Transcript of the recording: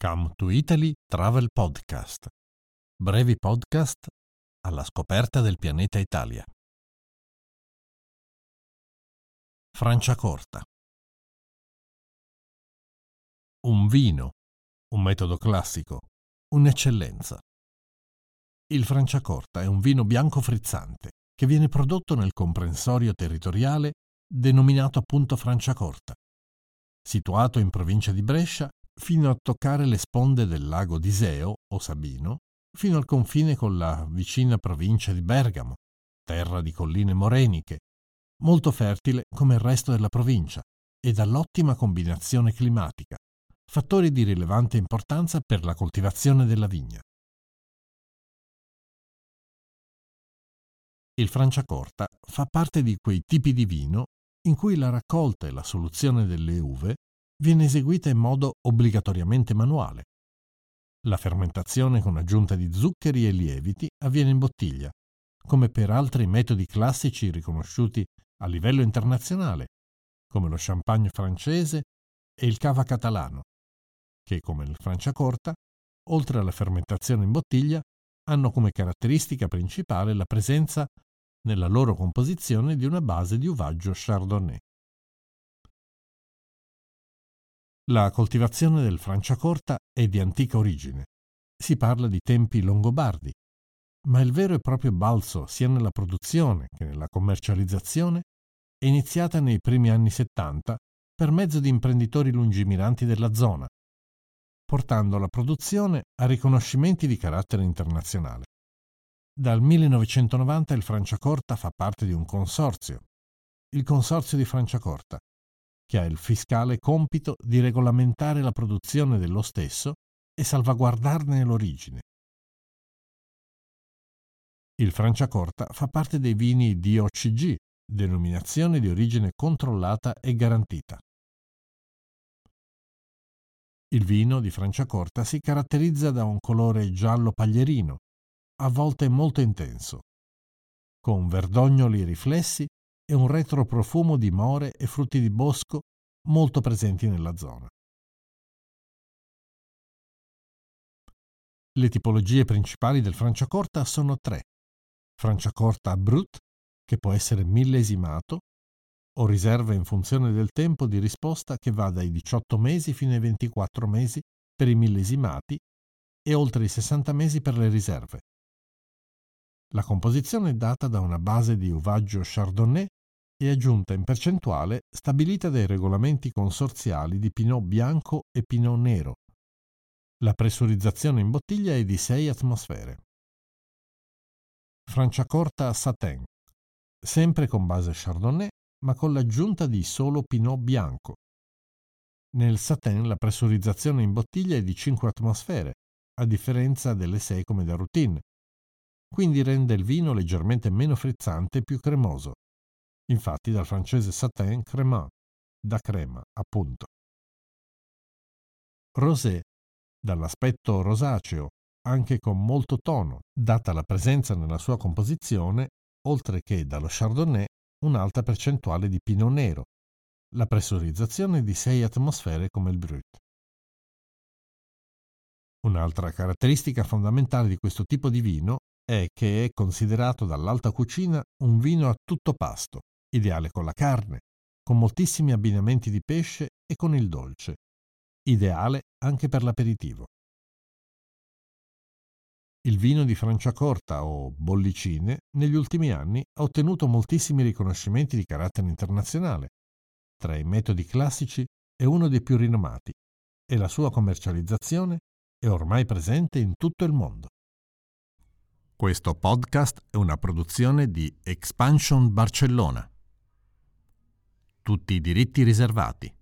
Come to Italy Travel Podcast. Brevi podcast alla scoperta del pianeta Italia. Franciacorta. Un vino, un metodo classico, un'eccellenza. Il Franciacorta è un vino bianco frizzante che viene prodotto nel comprensorio territoriale denominato appunto Franciacorta. Situato in provincia di Brescia, fino a toccare le sponde del lago d'Iseo o Sabino, fino al confine con la vicina provincia di Bergamo, terra di colline moreniche, molto fertile come il resto della provincia e dall'ottima combinazione climatica, fattori di rilevante importanza per la coltivazione della vigna. Il Franciacorta fa parte di quei tipi di vino in cui la raccolta e la soluzione delle uve viene eseguita in modo obbligatoriamente manuale. La fermentazione con aggiunta di zuccheri e lieviti avviene in bottiglia, come per altri metodi classici riconosciuti a livello internazionale, come lo champagne francese e il cava catalano, che, come il Franciacorta, oltre alla fermentazione in bottiglia, hanno come caratteristica principale la presenza nella loro composizione di una base di uvaggio chardonnay. La coltivazione del Franciacorta è di antica origine. Si parla di tempi longobardi, ma il vero e proprio balzo sia nella produzione che nella commercializzazione è iniziata nei primi anni 70 per mezzo di imprenditori lungimiranti della zona, portando la produzione a riconoscimenti di carattere internazionale. Dal 1990 il Franciacorta fa parte di un consorzio, il Consorzio di Franciacorta, che ha il fiscale compito di regolamentare la produzione dello stesso e salvaguardarne l'origine. Il Franciacorta fa parte dei vini DOCG, denominazione di origine controllata e garantita. Il vino di Franciacorta si caratterizza da un colore giallo paglierino, a volte molto intenso, con verdognoli riflessi e un retroprofumo di more e frutti di bosco molto presenti nella zona. Le tipologie principali del Franciacorta sono tre. Franciacorta Brut, che può essere millesimato, o riserva in funzione del tempo di risposta che va dai 18 mesi fino ai 24 mesi per i millesimati e oltre i 60 mesi per le riserve. La composizione è data da una base di uvaggio Chardonnay e aggiunta in percentuale stabilita dai regolamenti consorziali di Pinot bianco e Pinot nero. La pressurizzazione in bottiglia è di 6 atmosfere. Franciacorta Satin, sempre con base Chardonnay, ma con l'aggiunta di solo Pinot bianco. Nel Satin la pressurizzazione in bottiglia è di 5 atmosfere, a differenza delle 6 come da routine, quindi rende il vino leggermente meno frizzante e più cremoso. Infatti dal francese satin cremant, da crema, appunto. Rosé, dall'aspetto rosaceo, anche con molto tono, data la presenza nella sua composizione, oltre che dallo chardonnay, un'alta percentuale di pinot nero, la pressurizzazione di 6 atmosfere come il brut. Un'altra caratteristica fondamentale di questo tipo di vino è che è considerato dall'alta cucina un vino a tutto pasto, ideale con la carne, con moltissimi abbinamenti di pesce e con il dolce, ideale anche per l'aperitivo. Il vino di Franciacorta o bollicine negli ultimi anni ha ottenuto moltissimi riconoscimenti di carattere internazionale. Tra i metodi classici è uno dei più rinomati e la sua commercializzazione è ormai presente in tutto il mondo. Questo podcast è una produzione di Expansion Barcellona tutti i diritti riservati.